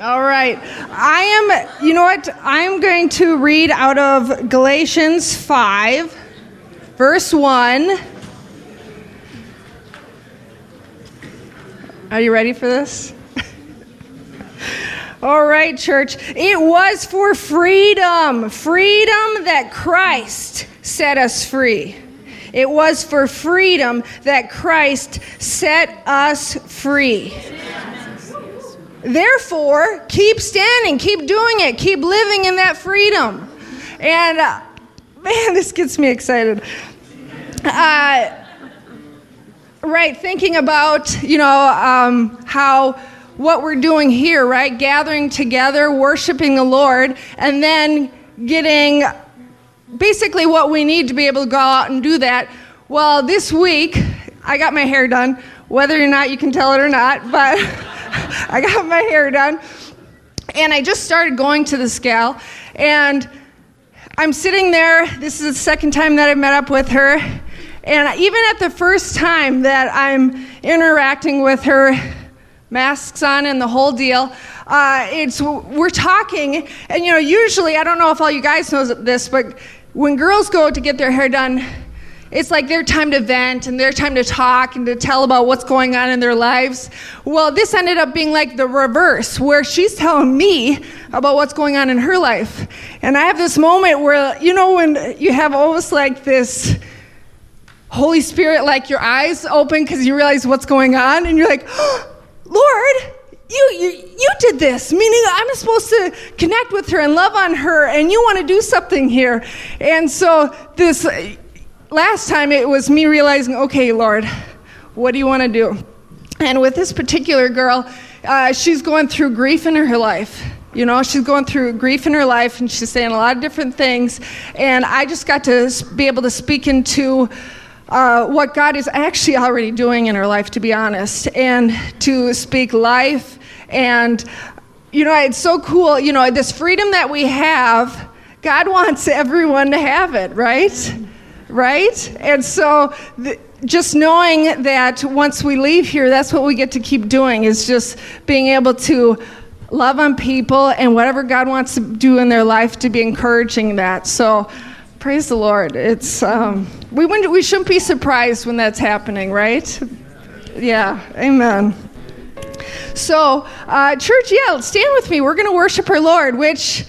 All right. I am, you know what? I'm going to read out of Galatians 5, verse 1. Are you ready for this? All right, church. It was for freedom, freedom that Christ set us free. It was for freedom that Christ set us free. Therefore, keep standing, keep doing it, keep living in that freedom. And uh, man, this gets me excited. Uh, right, thinking about, you know, um, how what we're doing here, right? Gathering together, worshiping the Lord, and then getting basically what we need to be able to go out and do that. Well, this week, I got my hair done, whether or not you can tell it or not, but I got my hair done. And I just started going to the scale, and I'm sitting there. This is the second time that I've met up with her. And even at the first time that I'm interacting with her, masks on and the whole deal. Uh, it's we're talking, and you know, usually I don't know if all you guys know this, but when girls go to get their hair done, it's like their time to vent and their time to talk and to tell about what's going on in their lives. Well, this ended up being like the reverse, where she's telling me about what's going on in her life. And I have this moment where, you know, when you have almost like this Holy Spirit, like your eyes open because you realize what's going on, and you're like, oh, Lord, you, you, you did this, meaning I'm supposed to connect with her and love on her, and you want to do something here. And so, this last time it was me realizing, okay, Lord, what do you want to do? And with this particular girl, uh, she's going through grief in her life. You know, she's going through grief in her life, and she's saying a lot of different things. And I just got to be able to speak into uh, what God is actually already doing in her life, to be honest, and to speak life. And, you know, it's so cool. You know, this freedom that we have, God wants everyone to have it, right? Right? And so, the, just knowing that once we leave here, that's what we get to keep doing is just being able to love on people and whatever God wants to do in their life to be encouraging that. So, Praise the Lord. It's um, we wouldn't, we shouldn't be surprised when that's happening, right? Yeah. Amen. So, uh, church, yeah, stand with me. We're going to worship our Lord, which,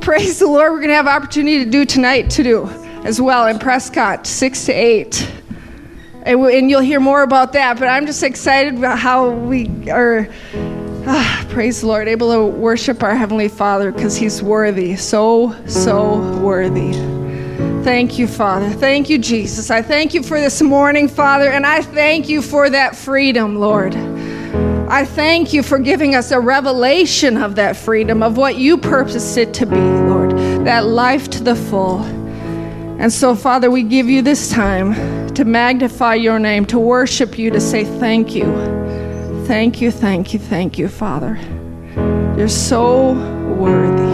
praise the Lord, we're going to have opportunity to do tonight to do as well in Prescott, six to eight. And, we, and you'll hear more about that. But I'm just excited about how we are. Ah, praise the Lord, able to worship our Heavenly Father because He's worthy, so, so worthy. Thank you, Father. Thank you, Jesus. I thank you for this morning, Father, and I thank you for that freedom, Lord. I thank you for giving us a revelation of that freedom, of what you purposed it to be, Lord, that life to the full. And so, Father, we give you this time to magnify your name, to worship you, to say thank you. Thank you, thank you, thank you, Father. You're so worthy.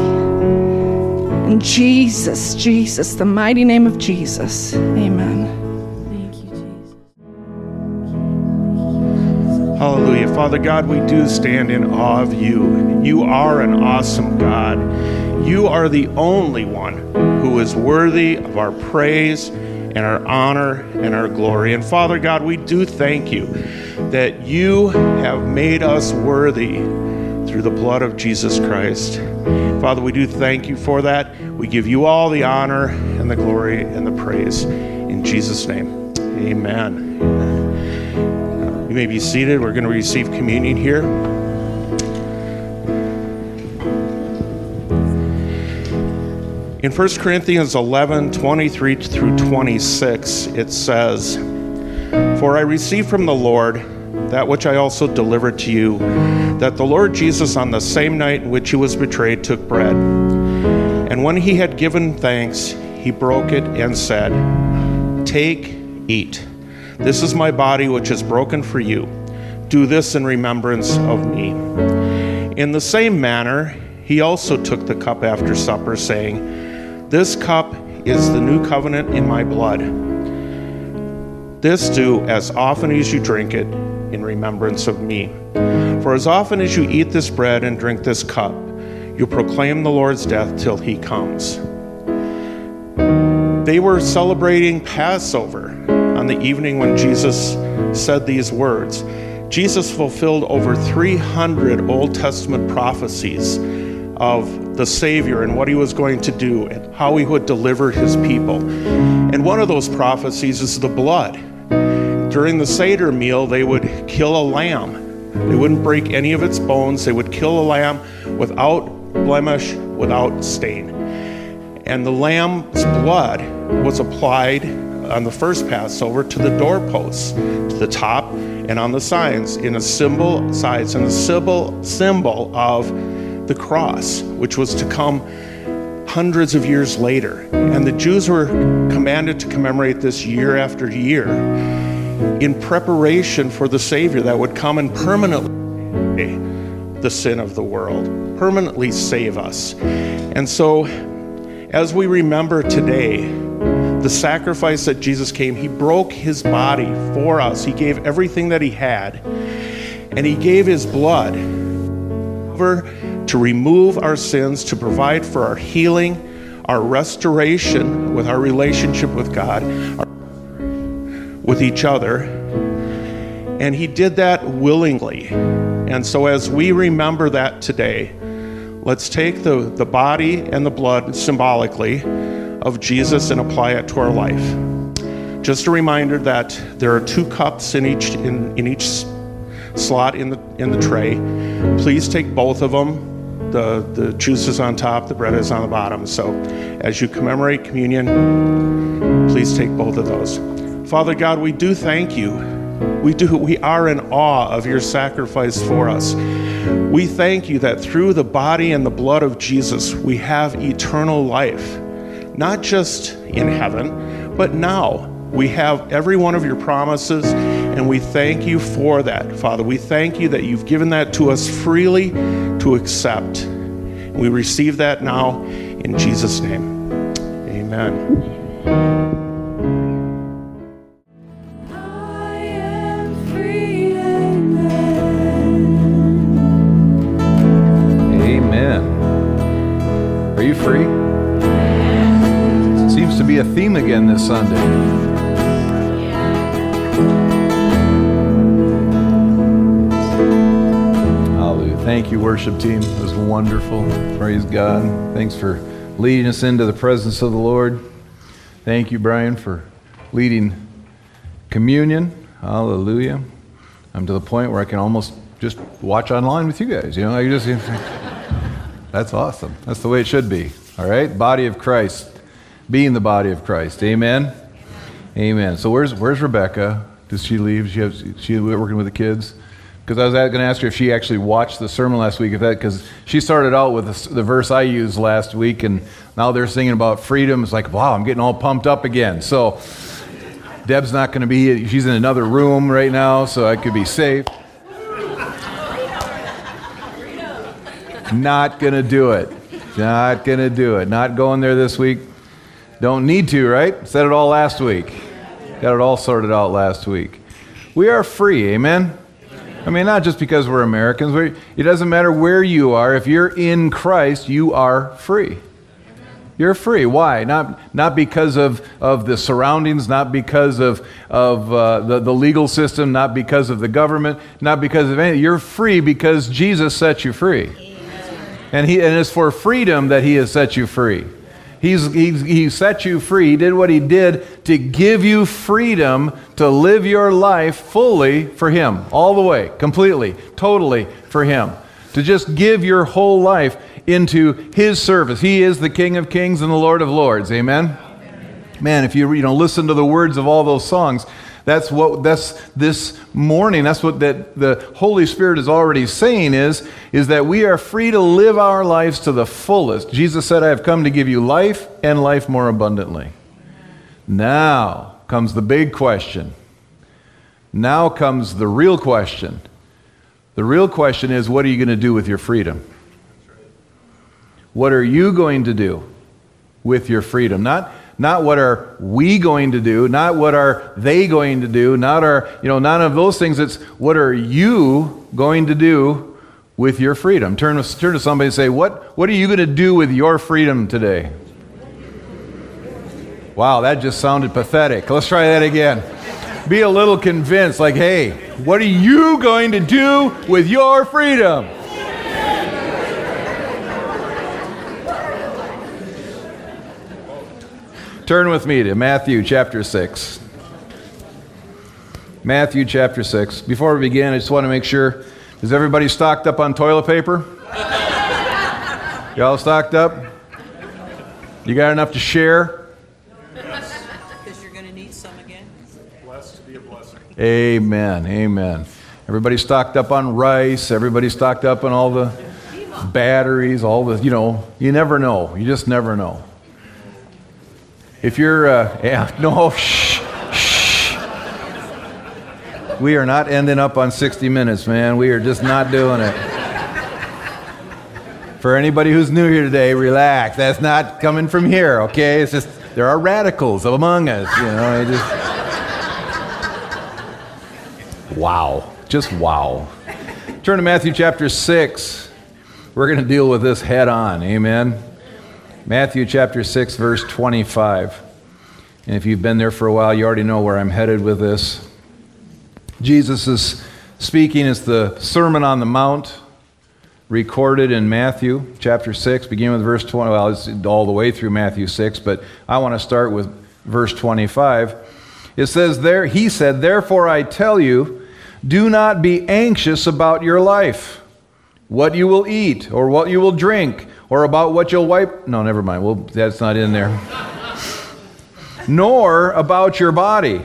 In Jesus, Jesus, the mighty name of Jesus. Amen. Thank you, Jesus. Hallelujah. Father God, we do stand in awe of you. You are an awesome God. You are the only one who is worthy of our praise and our honor and our glory. And Father God, we do thank you that you have made us worthy through the blood of Jesus Christ. Father, we do thank you for that. We give you all the honor and the glory and the praise. In Jesus' name, amen. You may be seated. We're going to receive communion here. In 1 Corinthians 11 23 through 26, it says, For I received from the Lord that which I also delivered to you, that the Lord Jesus, on the same night in which he was betrayed, took bread. And when he had given thanks, he broke it and said, Take, eat. This is my body, which is broken for you. Do this in remembrance of me. In the same manner, he also took the cup after supper, saying, This cup is the new covenant in my blood. This do as often as you drink it in remembrance of me. For as often as you eat this bread and drink this cup, you proclaim the Lord's death till he comes. They were celebrating Passover on the evening when Jesus said these words. Jesus fulfilled over 300 Old Testament prophecies of the Savior and what he was going to do and how he would deliver his people. And one of those prophecies is the blood. During the Seder meal, they would kill a lamb. They wouldn't break any of its bones. They would kill a lamb without blemish, without stain. And the lamb's blood was applied on the first Passover to the doorposts, to the top, and on the signs in a symbol sides and a symbol symbol of the cross, which was to come hundreds of years later. And the Jews were commanded to commemorate this year after year in preparation for the Savior that would come and permanently the sin of the world, permanently save us. And so, as we remember today, the sacrifice that Jesus came, he broke his body for us. He gave everything that he had, and he gave his blood to remove our sins, to provide for our healing, our restoration with our relationship with God, with each other. And he did that willingly. And so, as we remember that today, let's take the, the body and the blood symbolically of Jesus and apply it to our life. Just a reminder that there are two cups in each in, in each slot in the in the tray. Please take both of them. The the juice is on top, the bread is on the bottom. So as you commemorate communion, please take both of those. Father God, we do thank you. We do we are in awe of your sacrifice for us. We thank you that through the body and the blood of Jesus, we have eternal life not just in heaven, but now. We have every one of your promises, and we thank you for that, Father. We thank you that you've given that to us freely to accept. We receive that now in Jesus' name. Amen. I am free, amen. Amen. Are you free? Seems to be a theme again this Sunday. Thank you, worship team. It was wonderful. Praise God. Thanks for leading us into the presence of the Lord. Thank you, Brian, for leading communion. Hallelujah. I'm to the point where I can almost just watch online with you guys. You know, I just. That's awesome. That's the way it should be. All right? Body of Christ. Being the body of Christ. Amen. Amen. So where's where's Rebecca? Does she leave? She has she working with the kids? Because I was going to ask her if she actually watched the sermon last week. If that because she started out with the, the verse I used last week, and now they're singing about freedom. It's like wow, I'm getting all pumped up again. So Deb's not going to be. She's in another room right now, so I could be safe. Not going to do it. Not going to do it. Not going there this week. Don't need to, right? Said it all last week. Got it all sorted out last week. We are free, amen? I mean, not just because we're Americans. We're, it doesn't matter where you are. If you're in Christ, you are free. You're free. Why? Not, not because of, of the surroundings, not because of, of uh, the, the legal system, not because of the government, not because of anything. You're free because Jesus set you free. And, he, and it's for freedom that He has set you free. He's, he's, he set you free. He did what He did to give you freedom to live your life fully for Him, all the way, completely, totally for Him. To just give your whole life into His service. He is the King of Kings and the Lord of Lords. Amen? Man, if you, you know, listen to the words of all those songs, that's what that's this morning. That's what that the Holy Spirit is already saying is is that we are free to live our lives to the fullest. Jesus said, "I have come to give you life and life more abundantly." Now comes the big question. Now comes the real question. The real question is what are you going to do with your freedom? What are you going to do with your freedom? Not Not what are we going to do, not what are they going to do, not our, you know, none of those things. It's what are you going to do with your freedom? Turn, turn to somebody and say, what, what are you going to do with your freedom today? Wow, that just sounded pathetic. Let's try that again. Be a little convinced, like, hey, what are you going to do with your freedom? Turn with me to Matthew chapter 6. Matthew chapter 6. Before we begin, I just want to make sure is everybody stocked up on toilet paper? Y'all stocked up? You got enough to share? Because you're going to need some again. Amen. Amen. Everybody stocked up on rice. Everybody stocked up on all the batteries, all the, you know, you never know. You just never know. If you're, uh, yeah, no, shh, shh. We are not ending up on 60 minutes, man. We are just not doing it. For anybody who's new here today, relax. That's not coming from here, okay? It's just, there are radicals among us, you know. Just, Wow. Just wow. Turn to Matthew chapter 6. We're going to deal with this head on. Amen. Matthew chapter 6, verse 25. And if you've been there for a while, you already know where I'm headed with this. Jesus is speaking. It's the Sermon on the Mount, recorded in Matthew chapter 6, beginning with verse 20. Well, it's all the way through Matthew 6, but I want to start with verse 25. It says there, He said, Therefore I tell you, do not be anxious about your life, what you will eat, or what you will drink, or about what you'll wipe. No, never mind. Well, that's not in there. Nor about your body,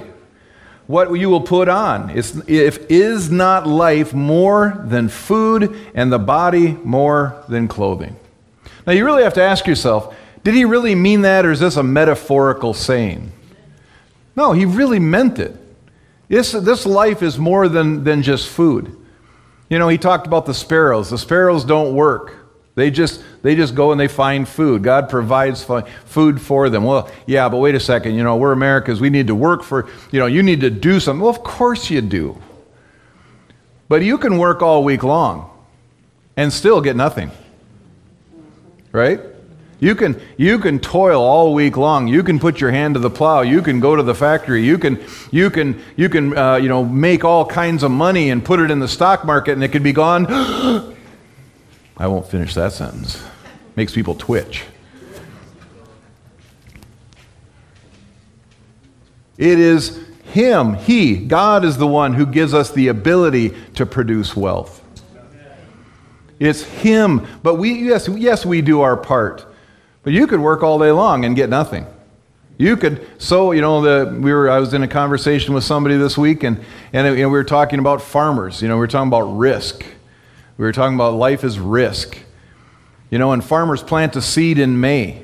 what you will put on. It's, if is not life more than food, and the body more than clothing? Now you really have to ask yourself, did he really mean that, or is this a metaphorical saying? No, he really meant it. This, this life is more than, than just food. You know, he talked about the sparrows. The sparrows don't work. They just, they just go and they find food. God provides food for them. Well, yeah, but wait a second. You know, we're Americans. We need to work for, you know, you need to do something. Well, of course you do. But you can work all week long and still get nothing. Right? You can, you can toil all week long. You can put your hand to the plow. You can go to the factory. You can, you can, you can uh, you know, make all kinds of money and put it in the stock market and it could be gone. I won't finish that sentence. Makes people twitch. It is Him, He, God is the one who gives us the ability to produce wealth. It's Him. But we, yes, yes, we do our part. But you could work all day long and get nothing. You could, so, you know, the, we were, I was in a conversation with somebody this week, and, and, know, we were talking about farmers. You know, we were talking about risk. We were talking about life is risk. You know, and farmers plant a seed in May,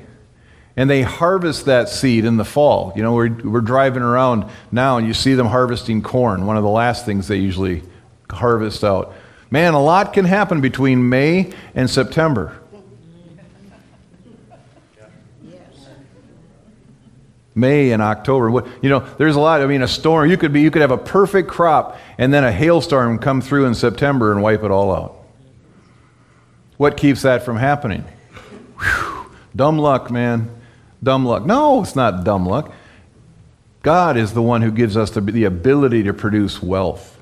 and they harvest that seed in the fall. You know, we're, we're driving around now, and you see them harvesting corn, one of the last things they usually harvest out. Man, a lot can happen between May and September. May and October. You know, there's a lot. I mean, a storm. You could be. You could have a perfect crop, and then a hailstorm come through in September and wipe it all out. What keeps that from happening? Whew. Dumb luck, man. Dumb luck. No, it's not dumb luck. God is the one who gives us the, the ability to produce wealth.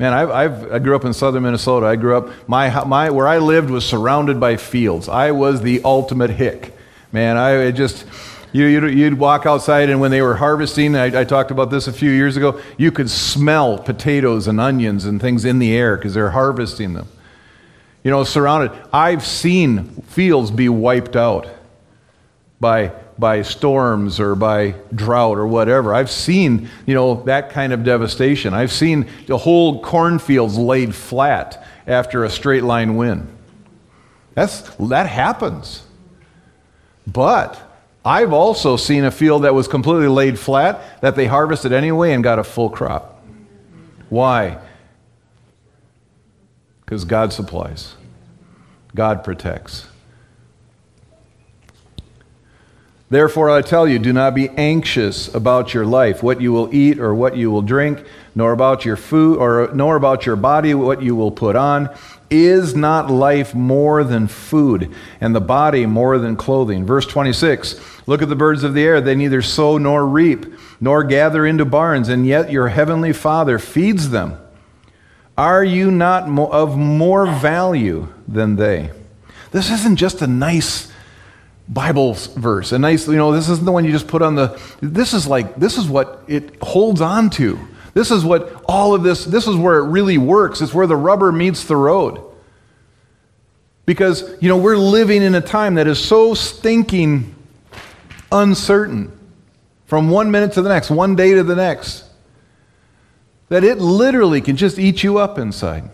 Man, I've, I've, I grew up in southern Minnesota. I grew up, my, my, where I lived was surrounded by fields. I was the ultimate hick. Man, I just, you, you'd, you'd walk outside, and when they were harvesting, I, I talked about this a few years ago, you could smell potatoes and onions and things in the air because they're harvesting them. You know, surrounded. I've seen fields be wiped out by, by storms or by drought or whatever. I've seen, you know, that kind of devastation. I've seen the whole cornfields laid flat after a straight line wind. That's, that happens. But I've also seen a field that was completely laid flat that they harvested anyway and got a full crop. Why? Because God supplies, God protects. Therefore, I tell you, do not be anxious about your life, what you will eat or what you will drink, nor about your food, or nor about your body, what you will put on. Is not life more than food, and the body more than clothing? Verse 26 Look at the birds of the air. They neither sow nor reap, nor gather into barns, and yet your heavenly Father feeds them. Are you not of more value than they? This isn't just a nice Bible verse, a nice, you know, this isn't the one you just put on the, this is like, this is what it holds on to. This is what all of this, this is where it really works. It's where the rubber meets the road. Because, you know, we're living in a time that is so stinking uncertain from one minute to the next, one day to the next, that it literally can just eat you up inside.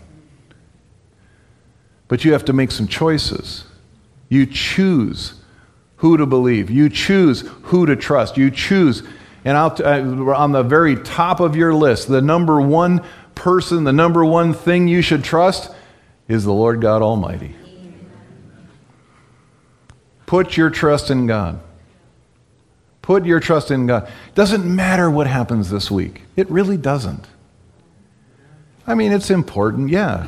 But you have to make some choices. You choose who to believe, you choose who to trust, you choose. And uh, on the very top of your list, the number one person, the number one thing you should trust is the Lord God Almighty. Put your trust in God. Put your trust in God. Doesn't matter what happens this week. It really doesn't. I mean, it's important, yeah.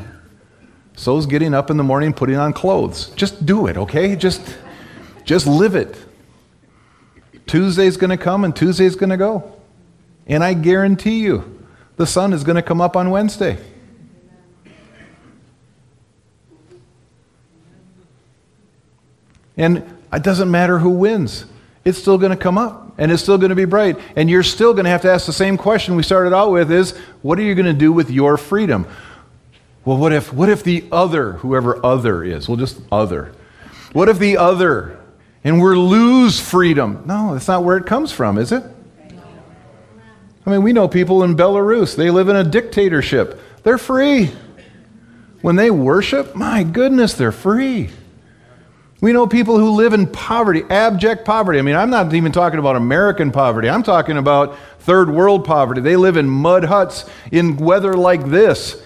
So's getting up in the morning, putting on clothes. Just do it, okay? Just, just live it. Tuesday's going to come and Tuesday's going to go. And I guarantee you, the sun is going to come up on Wednesday. And it doesn't matter who wins, it's still going to come up and it's still going to be bright. And you're still going to have to ask the same question we started out with is what are you going to do with your freedom? Well, what if, what if the other, whoever other is, well, just other, what if the other, and we lose freedom? No, that's not where it comes from, is it? I mean, we know people in Belarus, they live in a dictatorship. They're free. When they worship, my goodness, they're free. We know people who live in poverty, abject poverty. I mean, I'm not even talking about American poverty. I'm talking about third world poverty. They live in mud huts in weather like this.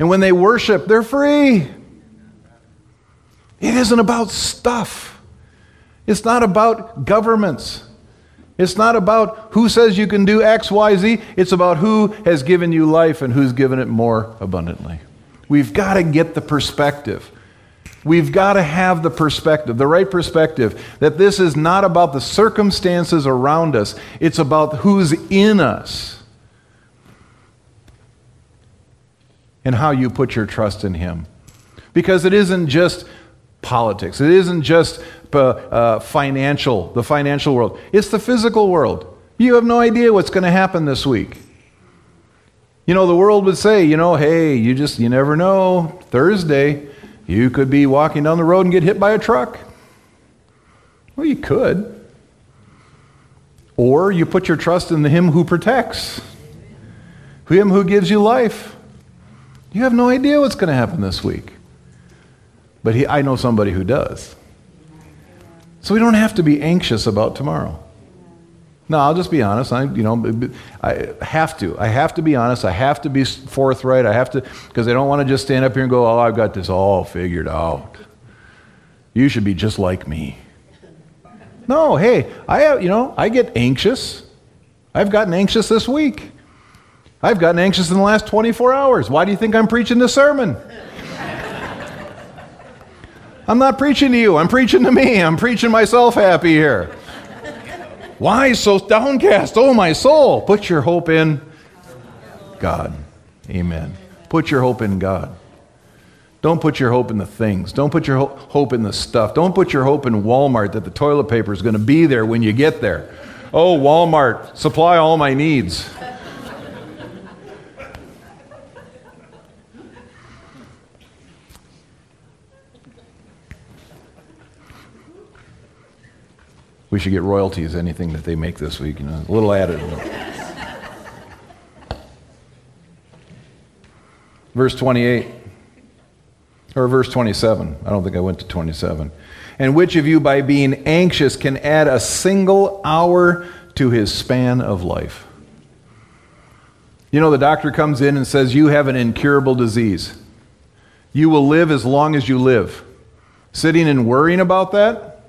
And when they worship, they're free. It isn't about stuff. It's not about governments. It's not about who says you can do X, Y, Z. It's about who has given you life and who's given it more abundantly. We've got to get the perspective. We've got to have the perspective, the right perspective, that this is not about the circumstances around us, it's about who's in us and how you put your trust in Him. Because it isn't just politics, it isn't just uh, uh, financial, the financial world, it's the physical world. You have no idea what's going to happen this week. You know, the world would say, you know, hey, you just, you never know. Thursday, you could be walking down the road and get hit by a truck. Well, you could. Or you put your trust in the Him who protects, Him who gives you life. You have no idea what's going to happen this week. But he, I know somebody who does. So we don't have to be anxious about tomorrow. No, I'll just be honest. I, you know, I have to. I have to be honest. I have to be forthright. I have to, because I don't want to just stand up here and go, "Oh, I've got this all figured out." You should be just like me. No, hey, I have, you know, I get anxious. I've gotten anxious this week. I've gotten anxious in the last 24 hours. Why do you think I'm preaching this sermon? I'm not preaching to you. I'm preaching to me. I'm preaching myself happy here. Why so downcast, oh my soul? Put your hope in God. Amen. Put your hope in God. Don't put your hope in the things. Don't put your ho- hope in the stuff. Don't put your hope in Walmart that the toilet paper is going to be there when you get there. Oh, Walmart, supply all my needs. We should get royalties, anything that they make this week, you know, a little added. verse 28, or verse 27. I don't think I went to 27. And which of you, by being anxious, can add a single hour to his span of life? You know, the doctor comes in and says, You have an incurable disease. You will live as long as you live. Sitting and worrying about that,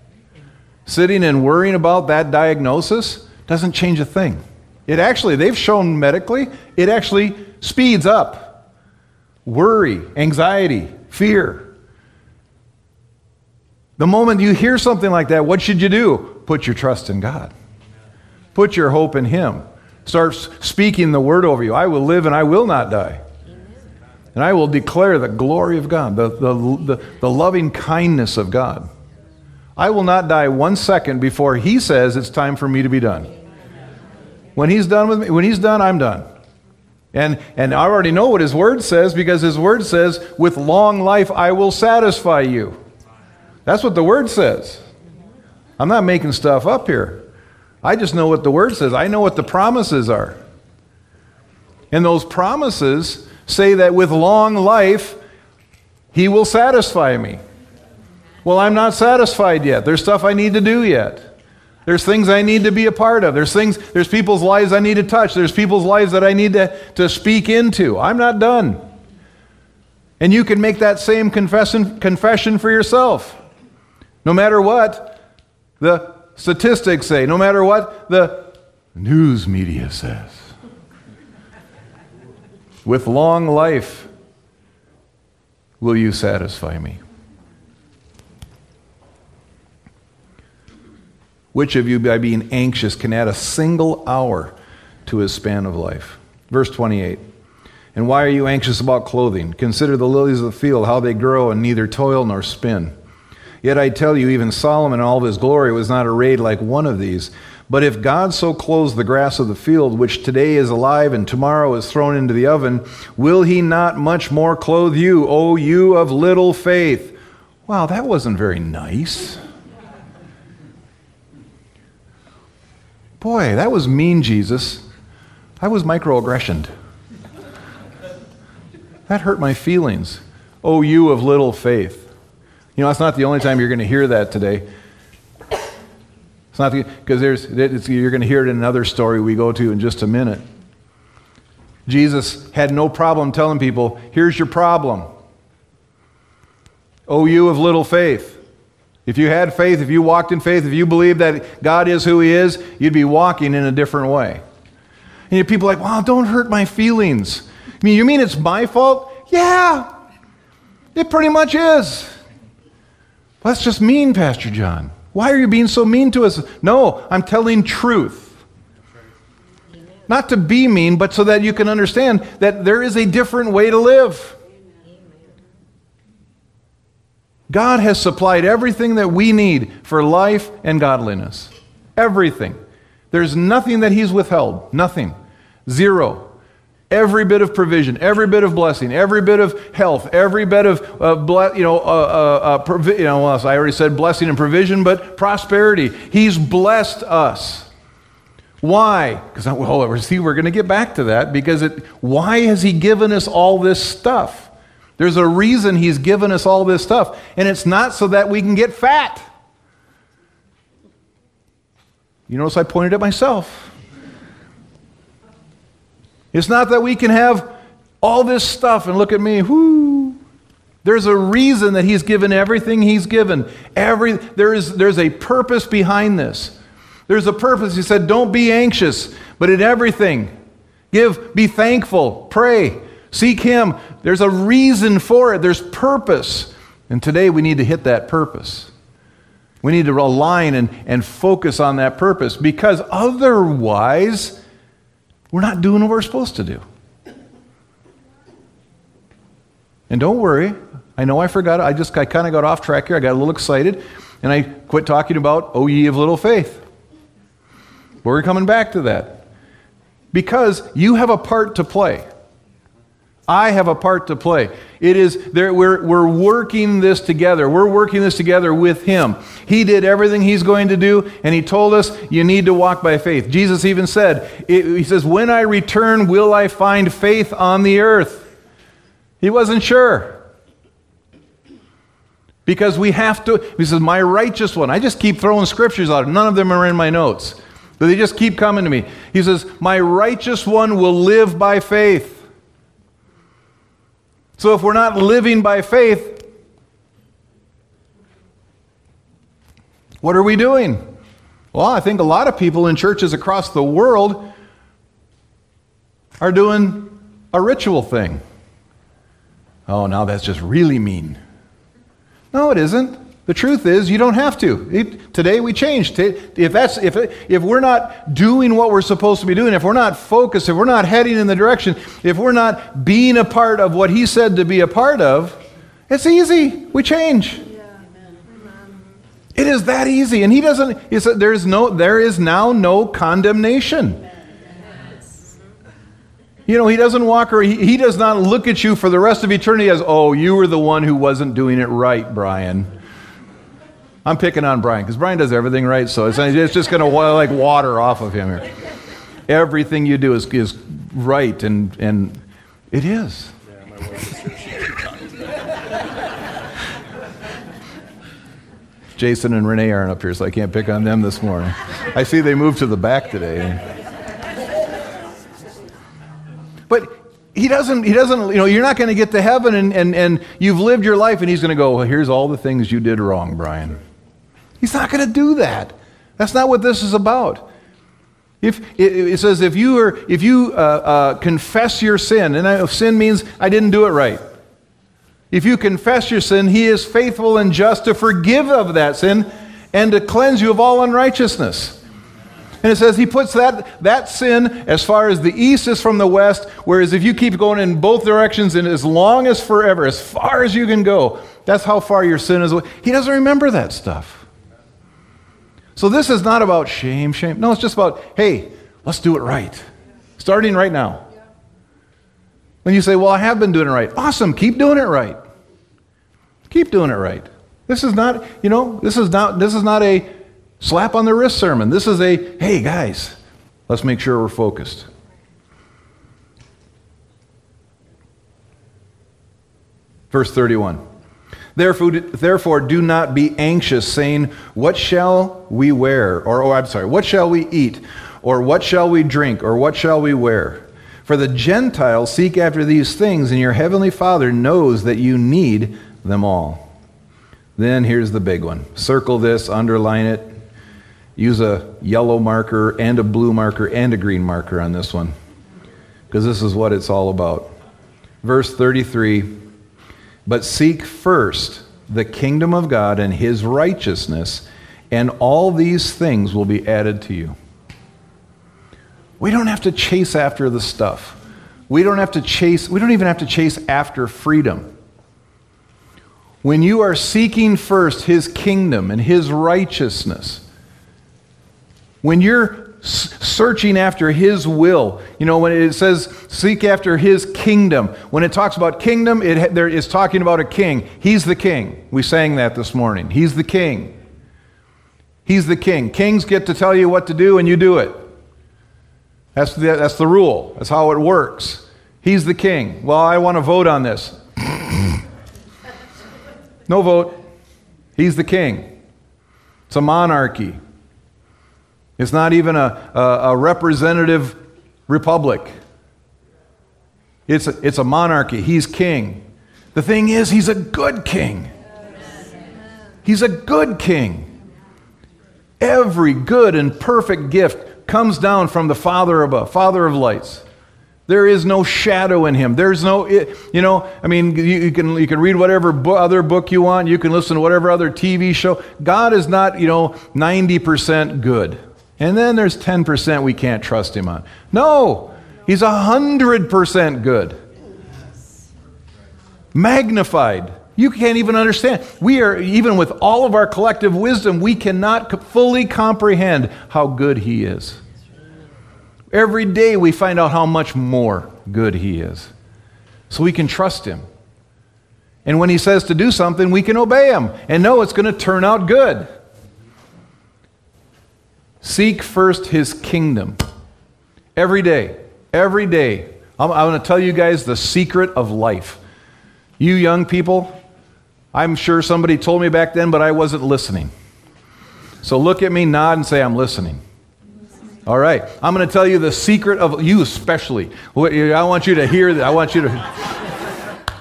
Sitting and worrying about that diagnosis doesn't change a thing. It actually, they've shown medically, it actually speeds up worry, anxiety, fear. The moment you hear something like that, what should you do? Put your trust in God. Put your hope in Him. Start speaking the word over you. I will live and I will not die. And I will declare the glory of God, the, the, the, the loving kindness of God. I will not die one second before He says it's time for me to be done. When He's done with me, when He's done, I'm done. And, and I already know what His Word says because His Word says, with long life I will satisfy you. That's what the Word says. I'm not making stuff up here. I just know what the Word says. I know what the promises are. And those promises say that with long life, He will satisfy me. Well, I'm not satisfied yet. There's stuff I need to do yet. There's things I need to be a part of. There's things, there's people's lives I need to touch. There's people's lives that I need to, to speak into. I'm not done. And you can make that same confession, confession for yourself. No matter what the statistics say, no matter what the news media says. With long life will you satisfy me. Which of you, by being anxious, can add a single hour to his span of life? Verse 28. And why are you anxious about clothing? Consider the lilies of the field, how they grow and neither toil nor spin. Yet I tell you, even Solomon in all of his glory was not arrayed like one of these. But if God so clothes the grass of the field, which today is alive and tomorrow is thrown into the oven, will he not much more clothe you, O you of little faith? Wow, that wasn't very nice. Boy, that was mean, Jesus. I was microaggressioned. That hurt my feelings. Oh, you of little faith. You know, that's not the only time you're going to hear that today. It's not because there's it's, you're going to hear it in another story we go to in just a minute. Jesus had no problem telling people, "Here's your problem." Oh, you of little faith. If you had faith, if you walked in faith, if you believed that God is who He is, you'd be walking in a different way. And you people like, "Wow, don't hurt my feelings." I mean, you mean it's my fault? Yeah, it pretty much is. Well, that's just mean, Pastor John. Why are you being so mean to us? No, I'm telling truth. Not to be mean, but so that you can understand that there is a different way to live. God has supplied everything that we need for life and godliness. Everything. There's nothing that He's withheld. Nothing. Zero. Every bit of provision, every bit of blessing, every bit of health, every bit of, uh, ble- you know, uh, uh, uh, provi- you know, I already said blessing and provision, but prosperity. He's blessed us. Why? Because well, see, we're going to get back to that because it. Why has He given us all this stuff? There's a reason He's given us all this stuff, and it's not so that we can get fat. You notice I pointed at myself. It's not that we can have all this stuff and look at me, whoo. There's a reason that he's given everything he's given. Every, there is, there's a purpose behind this. There's a purpose. He said, don't be anxious, but in everything, give, be thankful, pray, seek him. There's a reason for it. There's purpose. And today we need to hit that purpose. We need to align and, and focus on that purpose because otherwise, we're not doing what we're supposed to do. And don't worry, I know I forgot. I just I kind of got off track here. I got a little excited, and I quit talking about "O ye of little faith." But we're coming back to that because you have a part to play. I have a part to play. It is there, we're, we're working this together. We're working this together with Him. He did everything He's going to do, and He told us you need to walk by faith. Jesus even said, He says, When I return, will I find faith on the earth? He wasn't sure. Because we have to, He says, My righteous one. I just keep throwing scriptures out. None of them are in my notes. But they just keep coming to me. He says, My righteous one will live by faith. So if we're not living by faith, What are we doing? Well, I think a lot of people in churches across the world are doing a ritual thing. Oh, now that's just really mean. No, it isn't. The truth is, you don't have to. It- today we changed. If, that's, if, if we're not doing what we're supposed to be doing, if we're not focused, if we're not heading in the direction, if we're not being a part of what He said to be a part of, it's easy. We change. It is that easy. And He doesn't, there is, no, there is now no condemnation. You know, he doesn't walk or he, he does not look at you for the rest of eternity as, oh, you were the one who wasn't doing it right, Brian. I'm picking on Brian because Brian does everything right, so it's, it's just going to like water off of him here. Everything you do is, is right, and, and it is. Jason and Renee aren't up here, so I can't pick on them this morning. I see they moved to the back today. But he doesn't, he doesn't, you know, you're not going to get to heaven and, and, and you've lived your life and he's going to go, well, here's all the things you did wrong, Brian. He's not going to do that. That's not what this is about. If it, it says if you are, if you uh, uh, confess your sin, and I, sin means I didn't do it right. If you confess your sin, he is faithful and just to forgive of that sin and to cleanse you of all unrighteousness. And it says he puts that, that sin as far as the east is from the west, whereas if you keep going in both directions and as long as forever, as far as you can go, that's how far your sin is away. He doesn't remember that stuff. So this is not about shame, shame. No, it's just about, hey, let's do it right. Starting right now. When you say, well, I have been doing it right, awesome, keep doing it right. Keep doing it right. This is not, you know, this is not, this is not a slap on the wrist sermon. This is a, hey, guys, let's make sure we're focused. Verse 31. Therefore, therefore, do not be anxious, saying, What shall we wear? Or, oh, I'm sorry, what shall we eat? Or what shall we drink? Or what shall we wear? For the Gentiles seek after these things, and your heavenly Father knows that you need them all. Then here's the big one circle this, underline it, use a yellow marker and a blue marker and a green marker on this one, because this is what it's all about. Verse 33 But seek first the kingdom of God and his righteousness, and all these things will be added to you. We don't have to chase after the stuff. We don't have to chase, we don't even have to chase after freedom. When you are seeking first his kingdom and his righteousness, when you're searching after his will, you know, when it says seek after his kingdom, when it talks about kingdom, it there is talking about a king. He's the king. We sang that this morning. He's the king. He's the king. Kings get to tell you what to do and you do it. That's the, that's the rule. That's how it works. He's the king. Well, I want to vote on this. no vote. He's the king. It's a monarchy. It's not even a, a, a representative republic. It's a, it's a monarchy. He's king. The thing is, he's a good king. He's a good king. Every good and perfect gift comes down from the Father above, uh, Father of lights. There is no shadow in him. There's no, you know, I mean, you, you can, you can read whatever bo- other book you want. You can listen to whatever other TV show. God is not, you know, 90% good. And then there's 10% we can't trust him on. No, he's 100% good. Magnified. You can't even understand. We are, even with all of our collective wisdom, we cannot fully comprehend how good he is. Every day we find out how much more good he is. So we can trust him. And when he says to do something, we can obey him and know it's going to turn out good. Seek first his kingdom. Every day. Every day. I'm, I'm going to tell you guys the secret of life. You young people, I'm sure somebody told me back then, but I wasn't listening. So look at me, nod, and say, I'm listening. All right. I'm going to tell you the secret of you, especially. I want you to hear that. I want you to.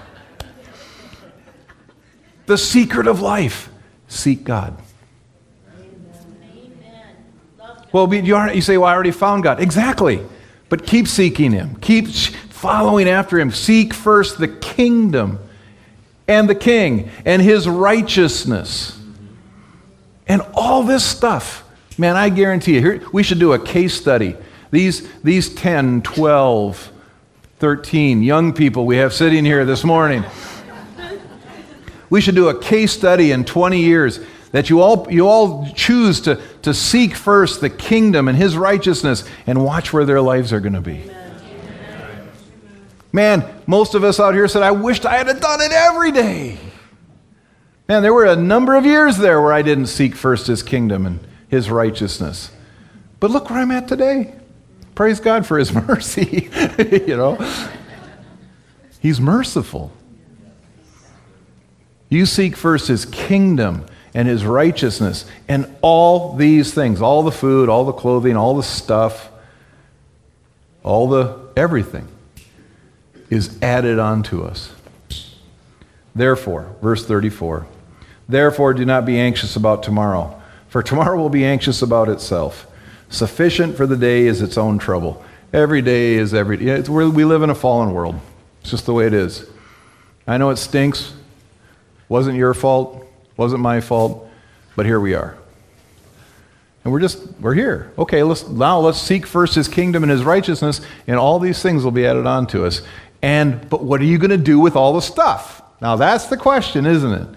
the secret of life seek God. Well, you, say, well, I already found God. Exactly. But keep seeking Him. Keep following after Him. Seek first the kingdom and the King and His righteousness. And all this stuff, man, I guarantee you, here, we should do a case study. These, these 10, 12, 13 young people we have sitting here this morning. We should do a case study in 20 years that you all, you all choose to, to seek first the kingdom and his righteousness and watch where their lives are going to be. Man, most of us out here said, I wished I had done it every day. Man, there were a number of years there where I didn't seek first his kingdom and his righteousness. But look where I'm at today. Praise God for his mercy. you know, he's merciful. You seek first his kingdom and his righteousness, and all these things all the food, all the clothing, all the stuff, all the everything is added onto us. Therefore, verse 34 Therefore, do not be anxious about tomorrow, for tomorrow will be anxious about itself. Sufficient for the day is its own trouble. Every day is every it's, we live in a fallen world. It's just the way it is. I know it stinks. Wasn't your fault. Wasn't my fault. But here we are. And we're just we're here. Okay, let's now let's seek first his kingdom and his righteousness, and all these things will be added on to us. And but what are you going to do with all the stuff? Now that's the question, isn't it?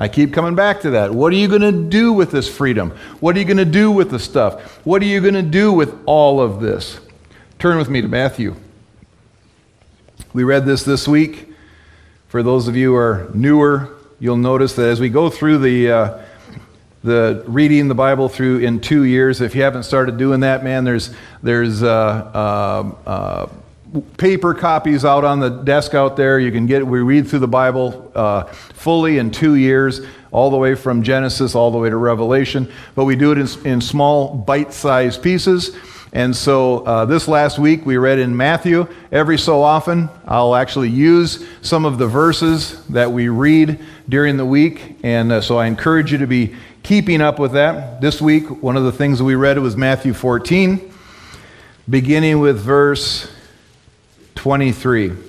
I keep coming back to that. What are you going to do with this freedom? What are you going to do with the stuff? What are you going to do with all of this? Turn with me to Matthew. We read this this week. For those of you who are newer, you'll notice that as we go through the uh, the reading the Bible through in two years, if you haven't started doing that, man, there's there's uh, uh, uh paper copies out on the desk out there. You can get We read through the Bible uh, fully in two years, all the way from Genesis all the way to Revelation. But we do it in, in small, bite-sized pieces. And so uh, this last week we read in Matthew. Every so often, I'll actually use some of the verses that we read during the week. And uh, so I encourage you to be keeping up with that. This week, one of the things we read was Matthew 14, beginning with verse 23.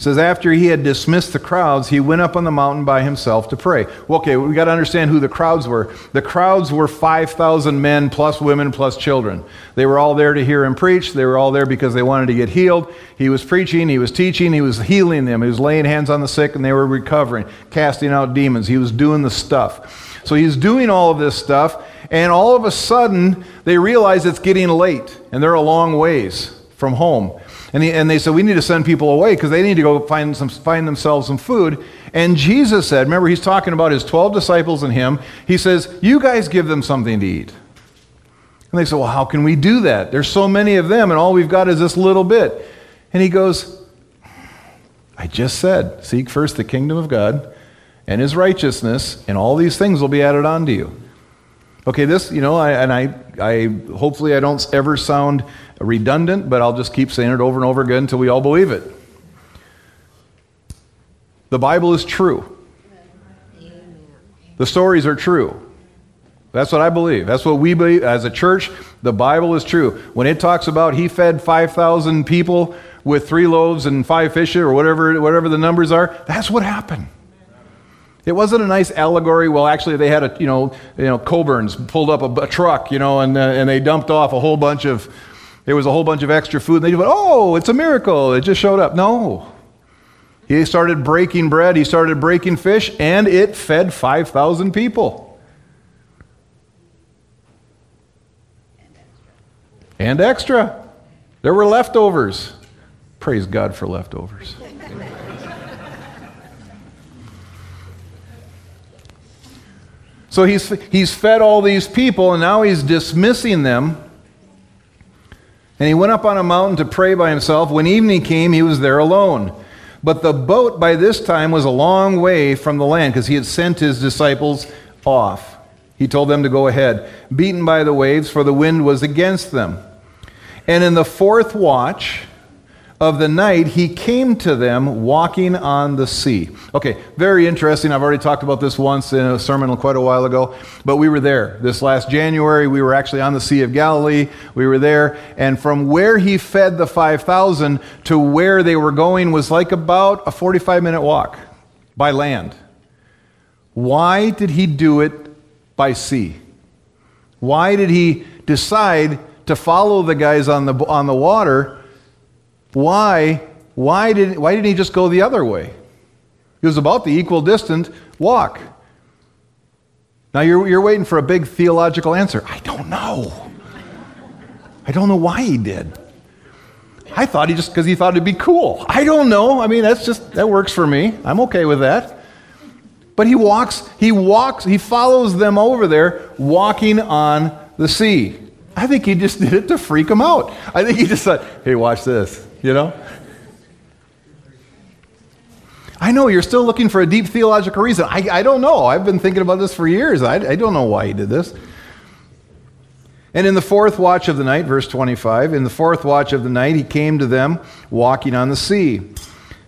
Says, After he had dismissed the crowds, he went up on the mountain by himself to pray. Okay, we got to understand who the crowds were. The crowds were 5,000 men, plus women, plus children. They were all there to hear him preach. They were all there because they wanted to get healed. He was preaching, he was teaching, he was healing them. He was laying hands on the sick, and they were recovering, casting out demons. He was doing the stuff. So he's doing all of this stuff, and all of a sudden, they realize it's getting late, and they're a long ways from home. And, he, and they said, We need to send people away because they need to go find, some, find themselves some food. And Jesus said, Remember, he's talking about his 12 disciples and him. He says, You guys give them something to eat. And they said, Well, how can we do that? There's so many of them, and all we've got is this little bit. And he goes, I just said, Seek first the kingdom of God and his righteousness, and all these things will be added on to you. Okay, this, you know, I, and I, I hopefully I don't ever sound redundant, but I'll just keep saying it over and over again until we all believe it. The Bible is true. The stories are true. That's what I believe. That's what we believe as a church. The Bible is true. When it talks about he fed 5,000 people with three loaves and five fish or whatever, whatever the numbers are, that's what happened. It wasn't a nice allegory. Well, actually, they had a, you know, you know Coborn's pulled up a, a truck, you know, and, uh, and they dumped off a whole bunch of, there was a whole bunch of extra food. And they just went, oh, it's a miracle. It just showed up. No. He started breaking bread, he started breaking fish, and it fed 5,000 people. And extra. There were leftovers. Praise God for leftovers. So he's, he's fed all these people, and now he's dismissing them. And he went up on a mountain to pray by himself. When evening came, he was there alone. But the boat by this time was a long way from the land because he had sent his disciples off. He told them to go ahead, beaten by the waves, for the wind was against them. And in the fourth watch, of the night, he came to them walking on the sea. Okay, very interesting. I've already talked about this once in a sermon quite a while ago, but we were there. This last January, we were actually on the Sea of Galilee. We were there, and from where he fed the 5,000 to where they were going was like about a 45 minute walk by land. Why did he do it by sea? Why did he decide to follow the guys on the, on the water? Why, why, did, why didn't he just go the other way? It was about the equal distant walk. Now you're, you're waiting for a big theological answer. I don't know. I don't know why he did. I thought he just because he thought it'd be cool. I don't know. I mean, that's just that works for me. I'm okay with that. But he walks, he walks, he follows them over there, walking on the sea. I think he just did it to freak them out. I think he just thought, hey, watch this, you know? I know you're still looking for a deep theological reason. I, I don't know. I've been thinking about this for years. I, I don't know why he did this. And in the fourth watch of the night, verse 25, in the fourth watch of the night, he came to them walking on the sea.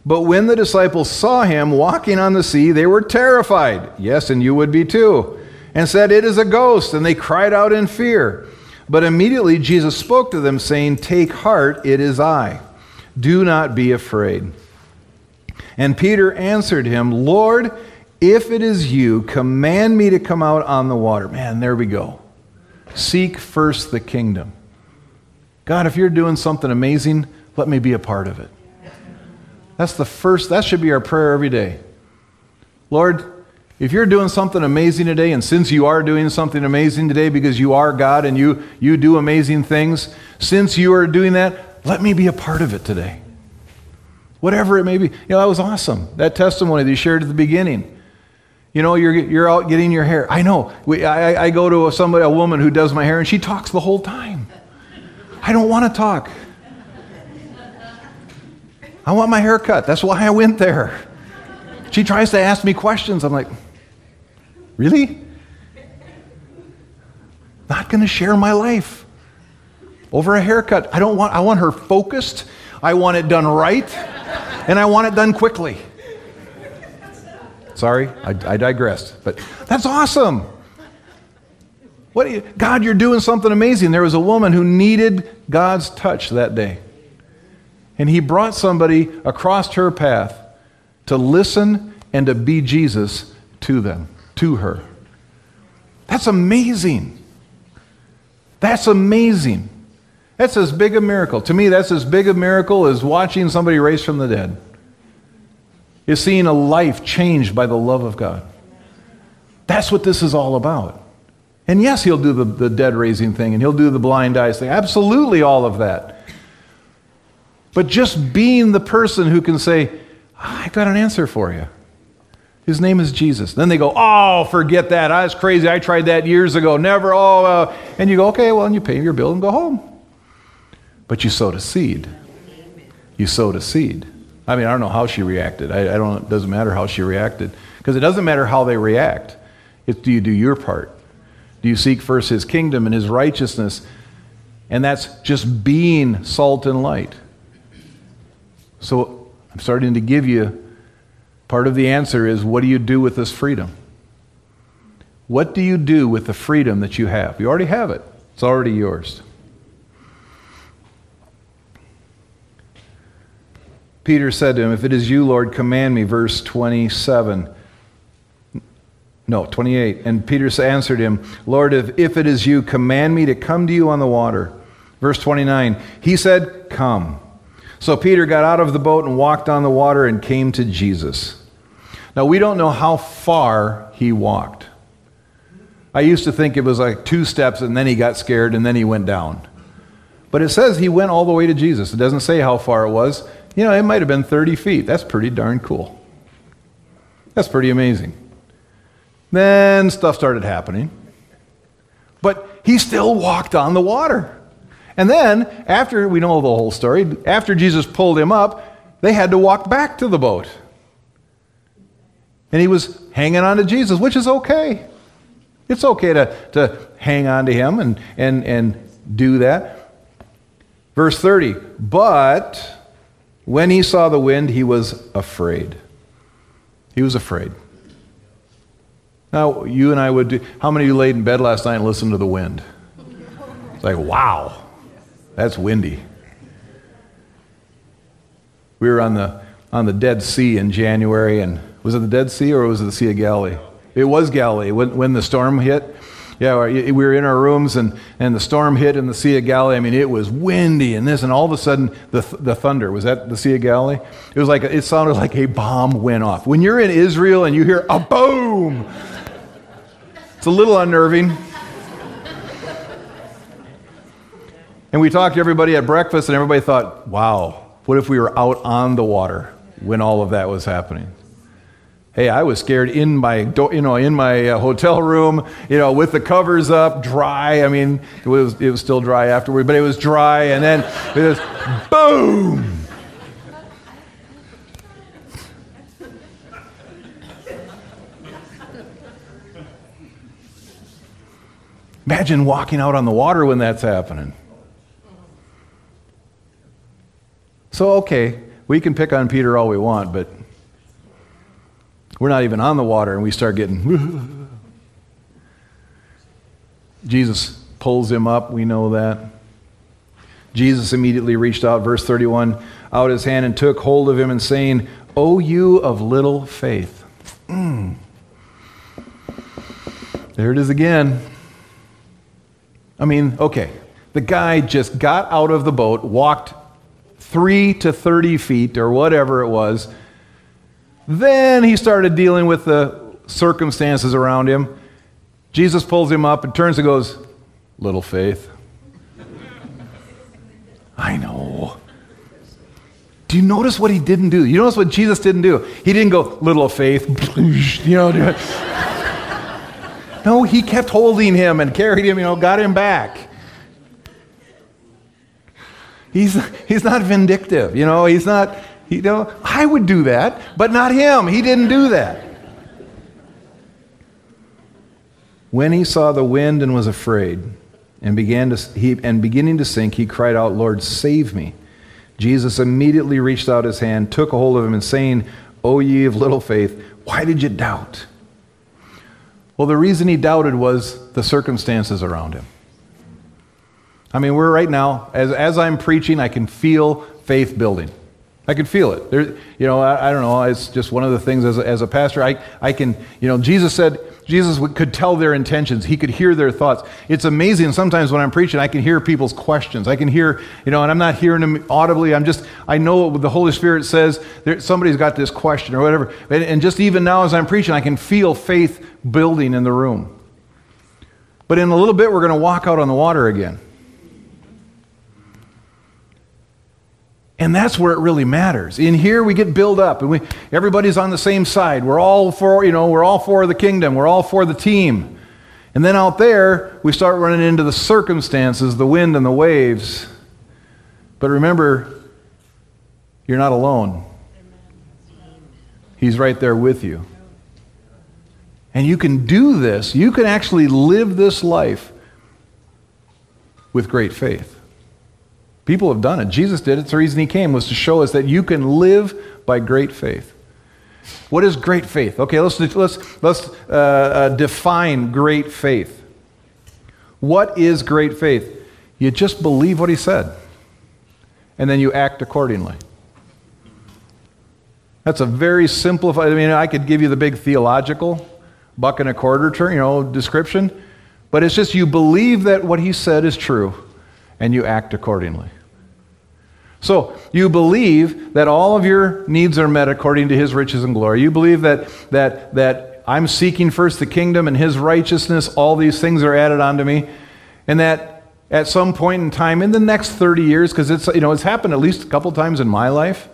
But when the disciples saw him walking on the sea, they were terrified. Yes, and you would be too. And said, It is a ghost. And they cried out in fear. But immediately Jesus spoke to them, saying, Take heart, it is I. Do not be afraid. And Peter answered him, Lord, if it is you, command me to come out on the water. Man, there we go. Seek first the kingdom. God, if you're doing something amazing, let me be a part of it. That's the first, that should be our prayer every day. Lord, if you're doing something amazing today, and since you are doing something amazing today because you are God and you, you do amazing things, since you are doing that, let me be a part of it today. Whatever it may be. You know, that was awesome. That testimony that you shared at the beginning. You know, you're, you're out getting your hair. I know. We, I, I go to a, somebody, a woman who does my hair, and she talks the whole time. I don't want to talk. I want my hair cut. That's why I went there. She tries to ask me questions. I'm like, really? Not going to share my life over a haircut. I don't want. I want her focused. I want it done right, and I want it done quickly. Sorry, I, I digressed. But that's awesome. What you, God, you're doing something amazing. There was a woman who needed God's touch that day. And he brought somebody across her path to listen and to be Jesus to them, to her. That's amazing. That's amazing. That's as big a miracle. To me, that's as big a miracle as watching somebody raised from the dead. Is seeing a life changed by the love of God. That's what this is all about. And yes, he'll do the, the dead raising thing and he'll do the blind eyes thing. Absolutely, all of that. But just being the person who can say, I got an answer for you. His name is Jesus. Then they go, Oh, forget that. I was crazy. I tried that years ago. Never. Oh, uh, and you go, Okay, well, and you pay your bill and go home. But you sowed a seed. You sowed a seed. I mean, I don't know how she reacted. I, I don't. It doesn't matter how she reacted because it doesn't matter how they react. It's do you do your part? Do you seek first His kingdom and His righteousness? And that's just being salt and light. So I'm starting to give you part of the answer is what do you do with this freedom? What do you do with the freedom that you have? You already have it, it's already yours. Peter said to him, If it is you, Lord, command me. Verse 27. No, 28. And Peter answered him, Lord, if, if it is you, command me to come to you on the water. Verse 29. He said, Come. So Peter got out of the boat and walked on the water and came to Jesus. Now, we don't know how far he walked. I used to think it was like two steps and then he got scared and then he went down. But it says he went all the way to Jesus. It doesn't say how far it was. You know, it might have been 30 feet. That's pretty darn cool. That's pretty amazing. Then stuff started happening. But he still walked on the water. And then, after we know the whole story, after Jesus pulled him up, they had to walk back to the boat. And he was hanging on to Jesus, which is okay. It's okay to, to hang on to him and, and, and do that. Verse 30, but When he saw the wind, he was afraid. He was afraid. Now, you and I would do, how many of you laid in bed last night and listened to the wind? It's like, wow, that's windy. We were on the, on the Dead Sea in January, and was it the Dead Sea or was it the Sea of Galilee? It was Galilee when, when the storm hit. Yeah, we were in our rooms and, and the storm hit in the Sea of Galilee. I mean, it was windy and this, and all of a sudden the, the thunder was that the Sea of Galilee? It was like, it sounded like a bomb went off. When you're in Israel and you hear a boom, it's a little unnerving. And we talked to everybody at breakfast, and everybody thought, wow, what if we were out on the water when all of that was happening? Hey, I was scared in my, you know, in my uh, hotel room, you know, with the covers up, dry. I mean, it was, it was still dry afterward, but it was dry, and then it was boom. Imagine walking out on the water when that's happening. So, okay, we can pick on Peter all we want, but we're not even on the water and we start getting. Jesus pulls him up, we know that. Jesus immediately reached out, verse 31, out his hand and took hold of him and saying, O you of little faith. Mm. There it is again. I mean, okay, the guy just got out of the boat, walked three to 30 feet or whatever it was. Then he started dealing with the circumstances around him. Jesus pulls him up and turns and goes, Little faith. I know. Do you notice what he didn't do? You notice what Jesus didn't do? He didn't go, Little faith. you know, no, he kept holding him and carried him, you know, got him back. He's, he's not vindictive, you know, he's not, you know, I would do that, but not him. He didn't do that. When he saw the wind and was afraid, and began to he, and beginning to sink, he cried out, "Lord, save me!" Jesus immediately reached out his hand, took a hold of him, and saying, "O ye of little faith, why did you doubt?" Well, the reason he doubted was the circumstances around him. I mean, we're right now, as, as I'm preaching, I can feel faith building. I can feel it. There, you know, I, I, don't know. It's just one of the things as a, as a pastor. I, I can, you know, Jesus said, Jesus could tell their intentions. He could hear their thoughts. It's amazing. Sometimes when I'm preaching, I can hear people's questions. I can hear, you know, and I'm not hearing them audibly. I'm just, I know what the Holy Spirit says. There, somebody's got this question or whatever. And, and just even now as I'm preaching, I can feel faith building in the room. But in a little bit, we're going to walk out on the water again. And that's where it really matters. In here, we get built up, and we, everybody's on the same side. We're all for, you know, we're all for the kingdom. We're all for the team. And then out there, we start running into the circumstances, the wind and the waves. But remember, you're not alone. He's right there with you. And you can do this. You can actually live this life with great faith. People have done it. Jesus did it. The reason he came was to show us that you can live by great faith. What is great faith? Okay, let's, let's, let's uh, uh, define great faith. What is great faith? You just believe what he said, and then you act accordingly. That's a very simplified, I mean, I could give you the big theological buck and a quarter term, you know, description, but it's just you believe that what he said is true and you act accordingly. So, you believe that all of your needs are met according to his riches and glory. You believe that, that, that I'm seeking first the kingdom and his righteousness, all these things are added onto me, and that at some point in time in the next 30 years, because it's, you know, it's happened at least a couple times in my life,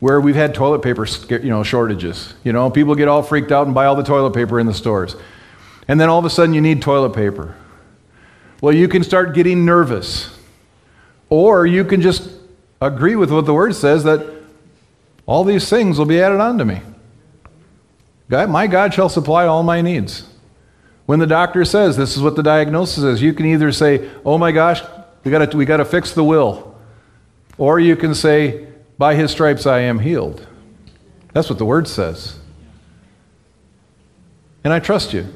where we've had toilet paper you know, shortages. You know, people get all freaked out and buy all the toilet paper in the stores. And then all of a sudden you need toilet paper. Well, you can start getting nervous. Or you can just agree with what the word says that all these things will be added unto me. God, my God shall supply all my needs. When the doctor says this is what the diagnosis is, you can either say, "Oh my gosh, we got we got to fix the will," or you can say, By his stripes I am healed. That's what the word says. And I trust you.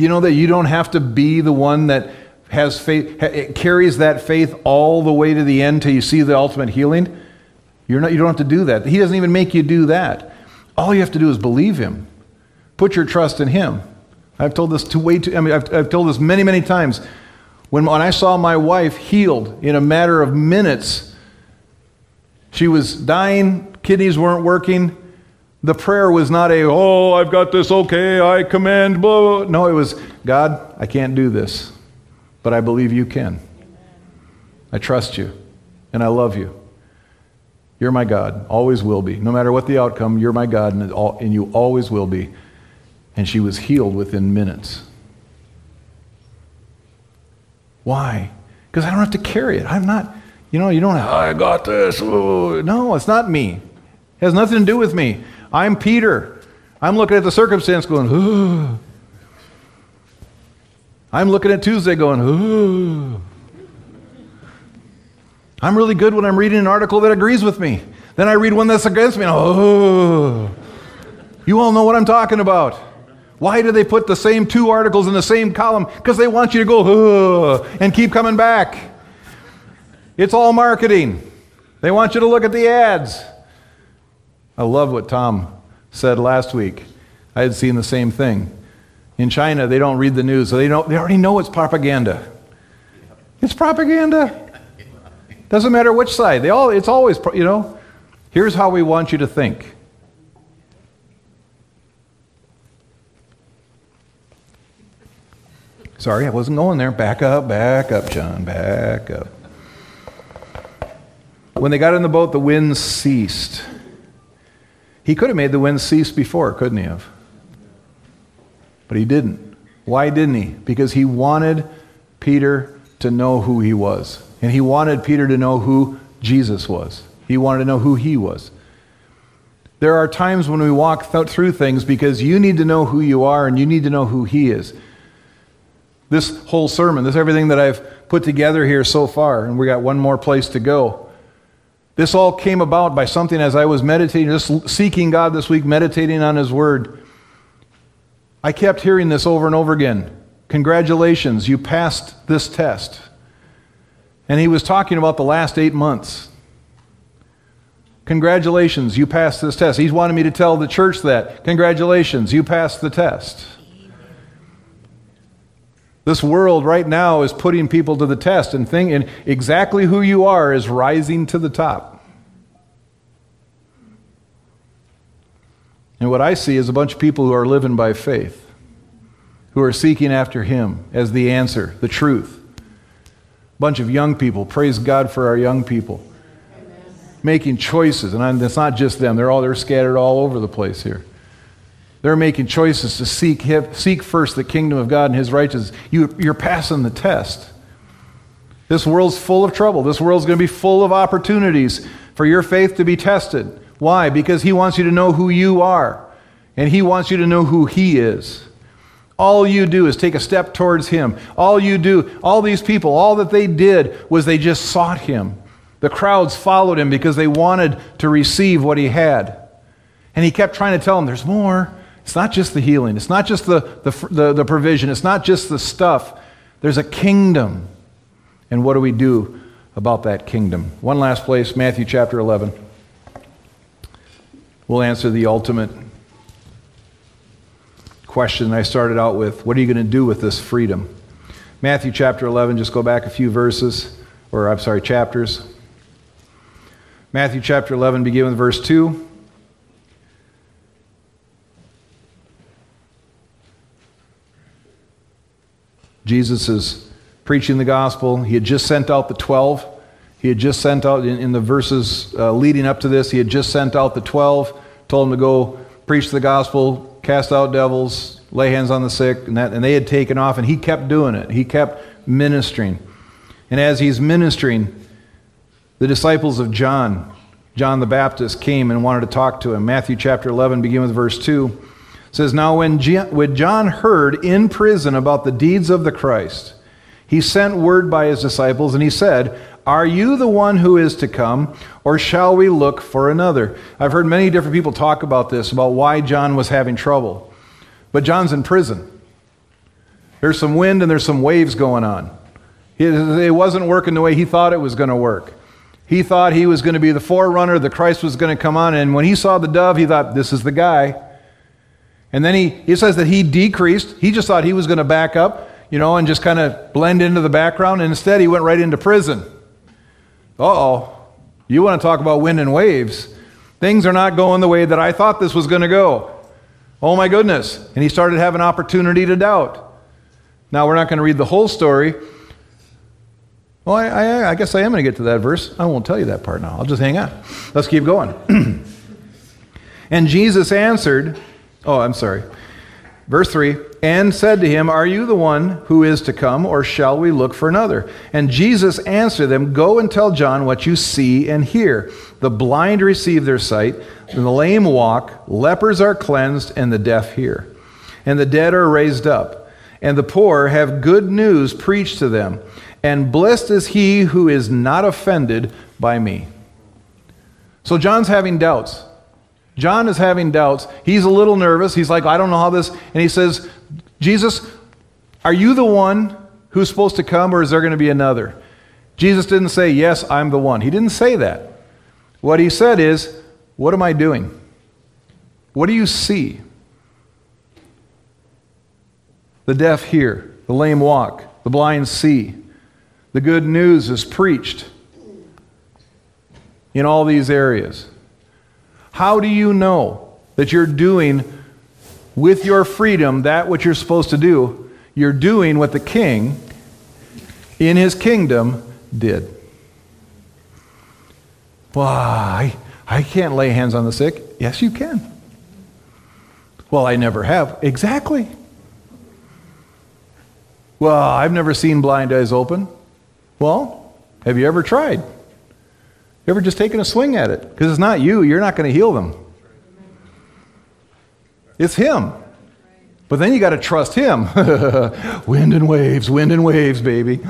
You know that you don't have to be the one that has faith, ha- carries that faith all the way to the end till you see the ultimate healing. You're not, you don't have to do that. He doesn't even make you do that. All you have to do is believe Him. Put your trust in Him. I've told this to way too, I mean, I've, I've told this many, many times. When, when I saw my wife healed in a matter of minutes, she was dying, kidneys weren't working. The prayer was not a, oh, I've got this, okay, I command, blah, blah. No, it was, God, I can't do this, but I believe you can. I trust you, and I love you. You're my God, always will be. No matter what the outcome, you're my God, and, and you always will be. And she was healed within minutes. Why? Because I don't have to carry it. I'm not, you know, you don't have, I got this. Ooh. No, it's not me. It has nothing to do with me. I'm Peter. I'm looking at the circumstance going, ooh. I'm looking at Tuesday going, ooh. I'm really good when I'm reading an article that agrees with me. Then I read one that's against me. And, oh, you all know what I'm talking about. Why do they put the same two articles in the same column? Because they want you to go oh, and keep coming back. It's all marketing. They want you to look at the ads. I love what Tom said last week. I had seen the same thing. In China, they don't read the news, so they, know, they already know it's propaganda. It's propaganda. Doesn't matter which side. They all, it's always, you know, here's how we want you to think. Sorry, I wasn't going there. Back up, back up, John, back up. When they got in the boat, the wind ceased. He could have made the wind cease before, couldn't he have? But he didn't. Why didn't he? Because he wanted Peter to know who he was. And he wanted Peter to know who Jesus was. He wanted to know who he was. There are times when we walk th- through things because you need to know who you are and you need to know who he is. This whole sermon, this everything that I've put together here so far, and we got one more place to go. This all came about by something as I was meditating, just seeking God this week, meditating on His Word. I kept hearing this over and over again. Congratulations, you passed this test. And he was talking about the last eight months. Congratulations, you passed this test. He's wanted me to tell the church that. Congratulations, you passed the test. This world right now is putting people to the test and thinking exactly who you are is rising to the top. And what I see is a bunch of people who are living by faith, who are seeking after Him as the answer, the truth. A bunch of young people, praise God for our young people, making choices. And it's not just them, they're all they're scattered all over the place here. They're making choices to seek, him, seek first the kingdom of God and His righteousness. You, you're passing the test. This world's full of trouble. This world's going to be full of opportunities for your faith to be tested. Why? Because He wants you to know who you are, and He wants you to know who He is. All you do is take a step towards Him. All you do, all these people, all that they did was they just sought Him. The crowds followed Him because they wanted to receive what He had. And He kept trying to tell them, there's more. It's not just the healing, it's not just the, the, the, the, provision, it's not just the stuff. There's a kingdom. And what do we do about that kingdom? One last place, Matthew chapter 11. We'll answer the ultimate question I started out with. What are you going to do with this freedom? Matthew chapter 11, just go back a few verses, or I'm sorry, chapters. Matthew chapter 11, begin with verse 2. Jesus is preaching the gospel. He had just sent out the 12. He had just sent out, in, in the verses uh, leading up to this, he had just sent out the 12, told them to go preach the gospel, cast out devils, lay hands on the sick, and, that, and they had taken off, and he kept doing it. He kept ministering. And as he's ministering, the disciples of John, John the Baptist, came and wanted to talk to him. Matthew chapter 11, begin with verse 2 says, Now when, John heard in prison about the deeds of the Christ, he sent word by his disciples, and he said, Are you the one who is to come, or shall we look for another? I've heard many different people talk about this, about why John was having trouble. But John's in prison. There's some wind and there's some waves going on. It wasn't working the way he thought it was going to work. He thought he was going to be the forerunner, the Christ was going to come on, and when he saw the dove, he thought, this is the guy. And then he, he says that he decreased. He just thought he was going to back up, you know, and just kind of blend into the background. And instead, he went right into prison. Uh oh. You want to talk about wind and waves? Things are not going the way that I thought this was going to go. Oh my goodness. And he started having opportunity to doubt. Now, we're not going to read the whole story. Well, I, I, I guess I am going to get to that verse. I won't tell you that part now. I'll just hang on. Let's keep going. and Jesus answered, Oh, I'm sorry. Verse 3 And said to him, Are you the one who is to come, or shall we look for another? And Jesus answered them, Go and tell John what you see and hear. The blind receive their sight, and the lame walk, lepers are cleansed, and the deaf hear. And the dead are raised up, and the poor have good news preached to them. And blessed is he who is not offended by me. So John's having doubts. John is having doubts. He's a little nervous. He's like, I don't know how this. And he says, Jesus, are you the one who's supposed to come, or is there going to be another? Jesus didn't say, Yes, I'm the one. He didn't say that. What he said is, What am I doing? What do you see? The deaf hear, the lame walk, the blind see. The good news is preached in all these areas. How do you know that you're doing with your freedom that which you're supposed to do? You're doing what the king in his kingdom did. Why? I can't lay hands on the sick. Yes, you can. Well, I never have. Exactly. Well, I've never seen blind eyes open. Well, have you ever tried? You ever just taken a swing at it? Because it's not you, you're not going to heal them. It's Him. But then you got to trust Him. wind and waves, wind and waves, baby.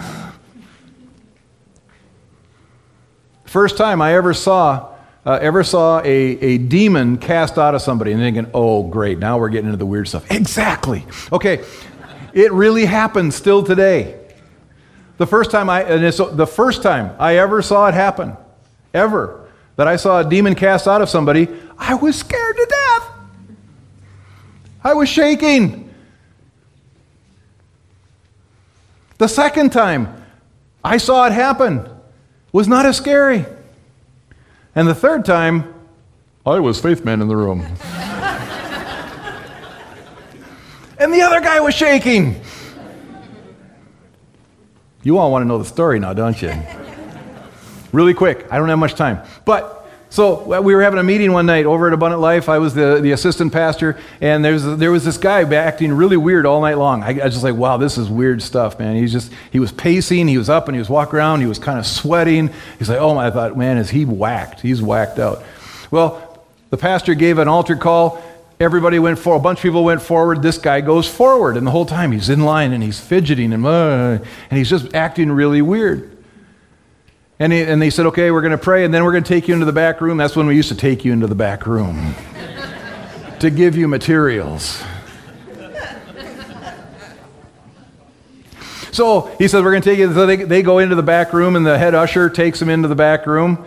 First time I ever saw, uh, ever saw a, a demon cast out of somebody and thinking, oh, great, now we're getting into the weird stuff. Exactly. Okay, it really happens still today. The first time I, and it's the first time I ever saw it happen, ever, that I saw a demon cast out of somebody, I was scared to death. I was shaking. The second time I saw it happen was not as scary. And the third time, I was faith man in the room. and the other guy was shaking. You all want to know the story now, don't you? Really quick. I don't have much time. But so we were having a meeting one night over at Abundant Life. I was the, the assistant pastor, and there's, there was this guy acting really weird all night long. I, was just like, wow, this is weird stuff, man. He's just, he was pacing, he was up and he was walking around, he was kind of sweating. He's like, oh my, I thought, man, is he whacked? He's whacked out. Well, the pastor gave an altar call. Everybody went forward. A bunch of people went forward. This guy goes forward, and the whole time he's in line and he's fidgeting and, uh, and he's just acting really weird. And, he, and they said, okay, we're going to pray, and then we're going to take you into the back room. That's when we used to take you into the back room to give you materials. So he says, we're going to take you. So they, they go into the back room, and the head usher takes them into the back room.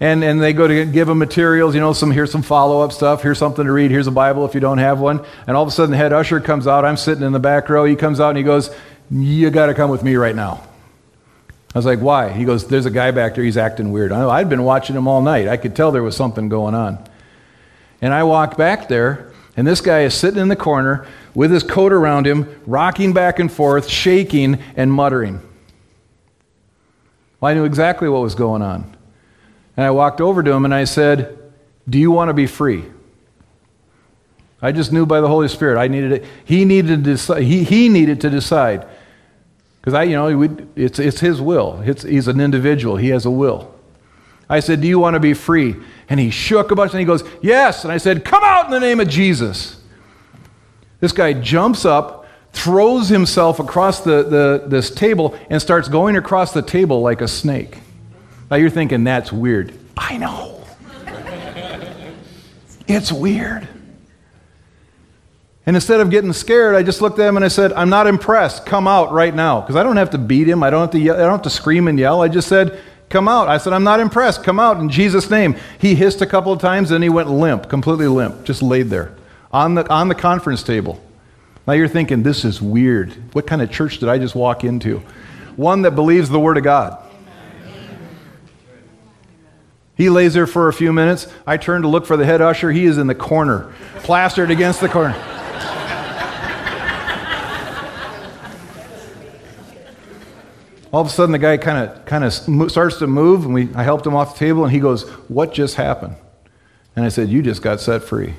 And, and they go to give them materials, you know, some here's some follow-up stuff, here's something to read, here's a Bible if you don't have one. And all of a sudden the head usher comes out. I'm sitting in the back row. He comes out and he goes, You got to come with me right now. I was like, why? He goes, there's a guy back there, he's acting weird. I, I'd been watching him all night. I could tell there was something going on. And I walked back there, and this guy is sitting in the corner with his coat around him, rocking back and forth, shaking, and muttering. Well, I knew exactly what was going on. And I walked over to him and I said, Do you want to be free? I just knew by the Holy Spirit I needed it. He needed to decide, he, he needed to decide because I, you know, it's, it's his will. It's, he's an individual, he has a will. I said, Do you want to be free? And he shook a bunch and he goes, Yes. And I said, Come out in the name of Jesus. This guy jumps up, throws himself across the, the, this table, and starts going across the table like a snake. Now you're thinking that's weird. I know. it's weird. And instead of getting scared, I just looked at him and I said, I'm not impressed. Come out right now. Because I don't have to beat him. I don't have to, yell, I don't have to scream and yell. I just said, Come out. I said, I'm not impressed. Come out in Jesus' name. He hissed a couple of times, then he went limp, completely limp, just laid there on the, on the conference table. Now you're thinking, this is weird. What kind of church did I just walk into? One that believes the Word of God. He lays there for a few minutes. I turn to look for the head usher. He is in the corner, plastered against the corner. All of a sudden, the guy kind of kind of starts to move, and we, I helped him off the table, and he goes, "What just happened?" And I said, "You just got set free."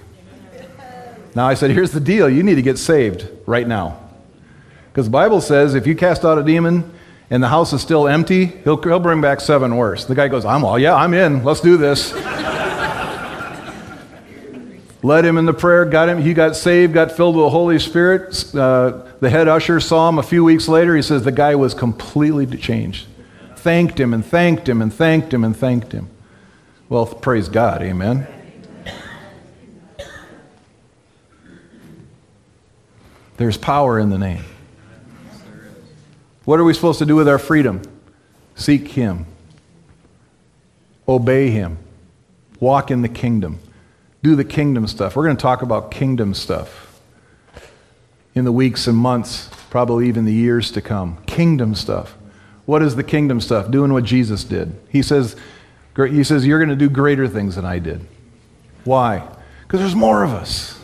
Now I said, "Here's the deal: you need to get saved right now, because the Bible says if you cast out a demon and the house is still empty, he'll, he'll bring back seven worse." The guy goes, "I'm all yeah, I'm in. Let's do this." Led him in the prayer, got him, he got saved, got filled with the Holy Spirit. Uh, the head usher saw him a few weeks later. He says the guy was completely changed. Thanked him and thanked him and thanked him and thanked him. Well, praise God, amen. There's power in the name. What are we supposed to do with our freedom? Seek Him, obey Him, walk in the kingdom do the kingdom stuff. We're going to talk about kingdom stuff in the weeks and months, probably even the years to come. Kingdom stuff. What is the kingdom stuff? Doing what Jesus did. He says, he says You're going to do greater things than I did. Why? Because there's more of us.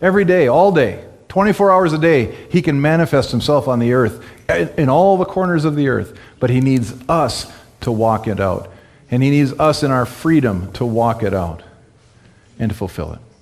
Every day, all day, 24 hours a day, He can manifest Himself on the earth, eh, in all the corners of the earth. But He needs us to walk it out. And He needs us in our freedom to walk it out and to fulfill it.